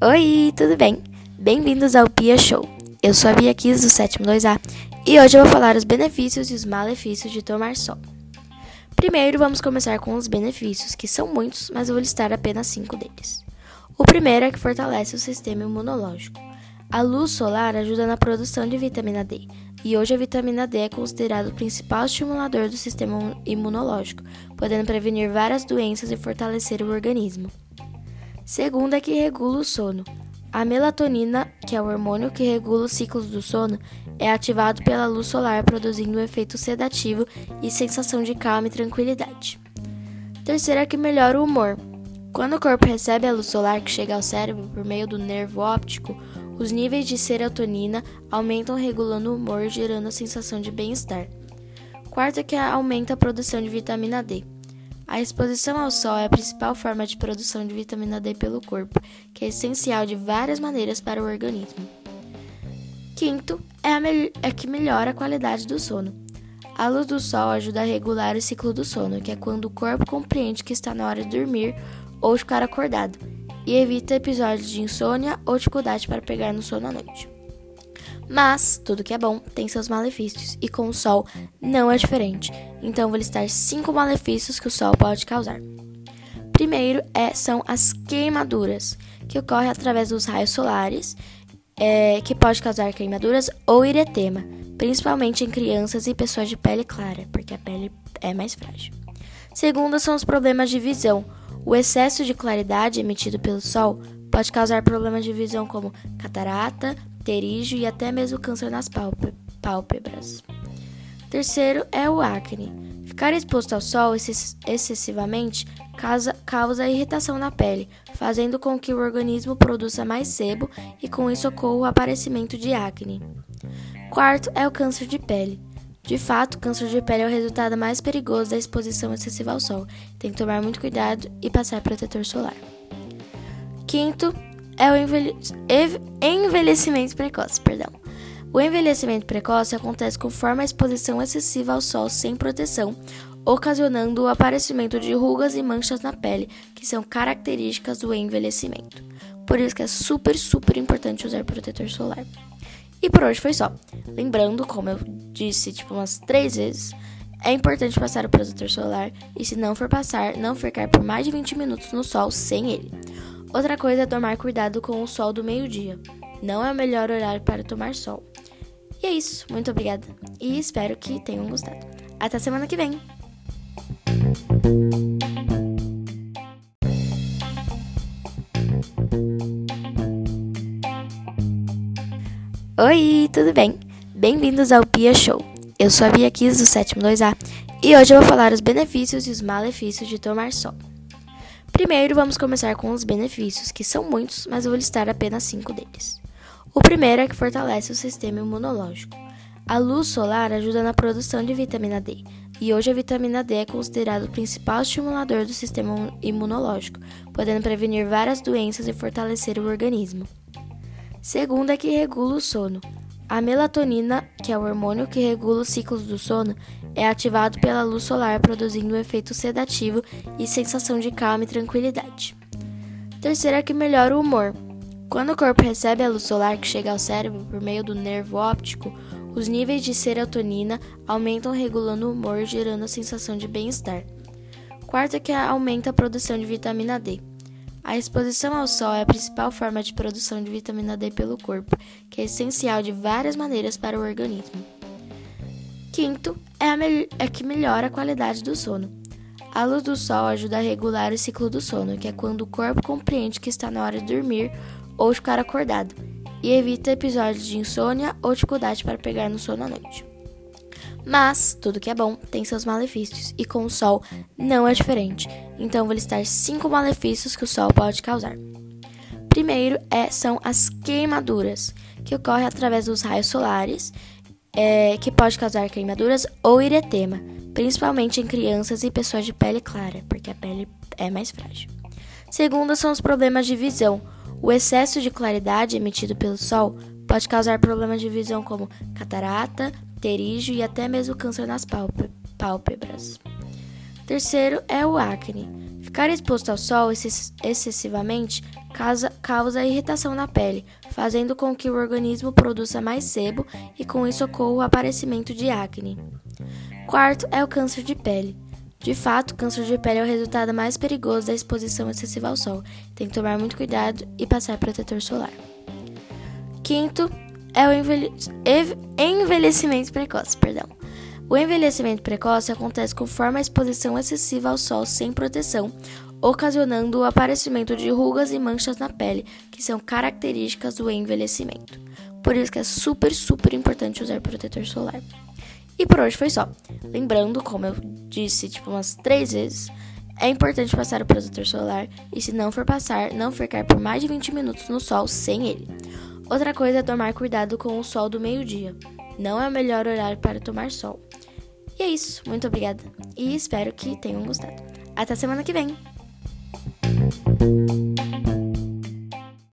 Oi, tudo bem? Bem-vindos ao Pia Show. Eu sou a Bia Kiss do sétimo 2A e hoje eu vou falar os benefícios e os malefícios de tomar sol. Primeiro, vamos começar com os benefícios, que são muitos, mas eu vou listar apenas cinco deles. O primeiro é que fortalece o sistema imunológico. A luz solar ajuda na produção de vitamina D, e hoje a vitamina D é considerada o principal estimulador do sistema imunológico, podendo prevenir várias doenças e fortalecer o organismo. Segundo é que regula o sono. A melatonina, que é o hormônio que regula os ciclos do sono, é ativado pela luz solar, produzindo um efeito sedativo e sensação de calma e tranquilidade. Terceiro é que melhora o humor. Quando o corpo recebe a luz solar que chega ao cérebro por meio do nervo óptico, os níveis de serotonina aumentam regulando o humor, gerando a sensação de bem-estar. Quarto é que aumenta a produção de vitamina D. A exposição ao sol é a principal forma de produção de vitamina D pelo corpo, que é essencial de várias maneiras para o organismo. Quinto é, é que melhora a qualidade do sono. A luz do sol ajuda a regular o ciclo do sono, que é quando o corpo compreende que está na hora de dormir ou ficar acordado, e evita episódios de insônia ou dificuldade para pegar no sono à noite. Mas tudo que é bom tem seus malefícios, e com o sol não é diferente. Então vou listar cinco malefícios que o sol pode causar. Primeiro é, são as queimaduras, que ocorrem através dos raios solares, é, que pode causar queimaduras ou eritema, principalmente em crianças e pessoas de pele clara, porque a pele é mais frágil. Segundo são os problemas de visão. O excesso de claridade emitido pelo sol pode causar problemas de visão como catarata, pterígio e até mesmo câncer nas pálpebras. Terceiro é o acne. Ficar exposto ao sol excessivamente causa, causa irritação na pele, fazendo com que o organismo produza mais sebo e com isso ocorra o aparecimento de acne. Quarto é o câncer de pele. De fato, câncer de pele é o resultado mais perigoso da exposição excessiva ao sol. Tem que tomar muito cuidado e passar protetor solar. Quinto é o envelhecimento precoce, perdão. O envelhecimento precoce acontece conforme a exposição excessiva ao sol sem proteção, ocasionando o aparecimento de rugas e manchas na pele, que são características do envelhecimento. Por isso que é super, super importante usar protetor solar. E por hoje foi só. Lembrando, como eu disse tipo umas três vezes, é importante passar o protetor solar e se não for passar, não ficar por mais de 20 minutos no sol sem ele. Outra coisa é tomar cuidado com o sol do meio-dia. Não é o melhor horário para tomar sol. E é isso. Muito obrigada e espero que tenham gostado. Até semana que vem! Oi, tudo bem? Bem-vindos ao Pia Show. Eu sou a Bia Kiss do sétimo 2A e hoje eu vou falar os benefícios e os malefícios de tomar sol. Primeiro, vamos começar com os benefícios, que são muitos, mas eu vou listar apenas cinco deles. O primeiro é que fortalece o sistema imunológico. A luz solar ajuda na produção de vitamina D, e hoje a vitamina D é considerada o principal estimulador do sistema imunológico, podendo prevenir várias doenças e fortalecer o organismo. Segundo é que regula o sono. A melatonina, que é o hormônio que regula os ciclos do sono, é ativado pela luz solar, produzindo um efeito sedativo e sensação de calma e tranquilidade. Terceiro é que melhora o humor. Quando o corpo recebe a luz solar que chega ao cérebro por meio do nervo óptico, os níveis de serotonina aumentam regulando o humor, gerando a sensação de bem-estar. Quarto é que aumenta a produção de vitamina D. A exposição ao sol é a principal forma de produção de vitamina D pelo corpo, que é essencial de várias maneiras para o organismo. Quinto é, é que melhora a qualidade do sono. A luz do sol ajuda a regular o ciclo do sono, que é quando o corpo compreende que está na hora de dormir ou ficar acordado, e evita episódios de insônia ou dificuldade para pegar no sono à noite. Mas tudo que é bom tem seus malefícios, e com o sol não é diferente. Então vou listar cinco malefícios que o sol pode causar. Primeiro é, são as queimaduras, que ocorrem através dos raios solares, é, que pode causar queimaduras ou eritema, principalmente em crianças e pessoas de pele clara, porque a pele é mais frágil. Segundo são os problemas de visão. O excesso de claridade emitido pelo sol pode causar problemas de visão como catarata, pterígio e até mesmo câncer nas pálpebras. Terceiro é o acne. Ficar exposto ao sol excessivamente causa, causa irritação na pele, fazendo com que o organismo produza mais sebo e com isso ocorra o aparecimento de acne. Quarto é o câncer de pele. De fato, câncer de pele é o resultado mais perigoso da exposição excessiva ao sol. Tem que tomar muito cuidado e passar protetor solar. Quinto é o envelhecimento precoce, perdão. O envelhecimento precoce acontece conforme a exposição excessiva ao sol sem proteção, ocasionando o aparecimento de rugas e manchas na pele, que são características do envelhecimento. Por isso que é super, super importante usar protetor solar. E por hoje foi só. Lembrando, como eu disse tipo umas três vezes, é importante passar o protetor solar e se não for passar, não ficar por mais de 20 minutos no sol sem ele. Outra coisa é tomar cuidado com o sol do meio-dia. Não é o melhor horário para tomar sol. E é isso, muito obrigada e espero que tenham gostado. Até semana que vem!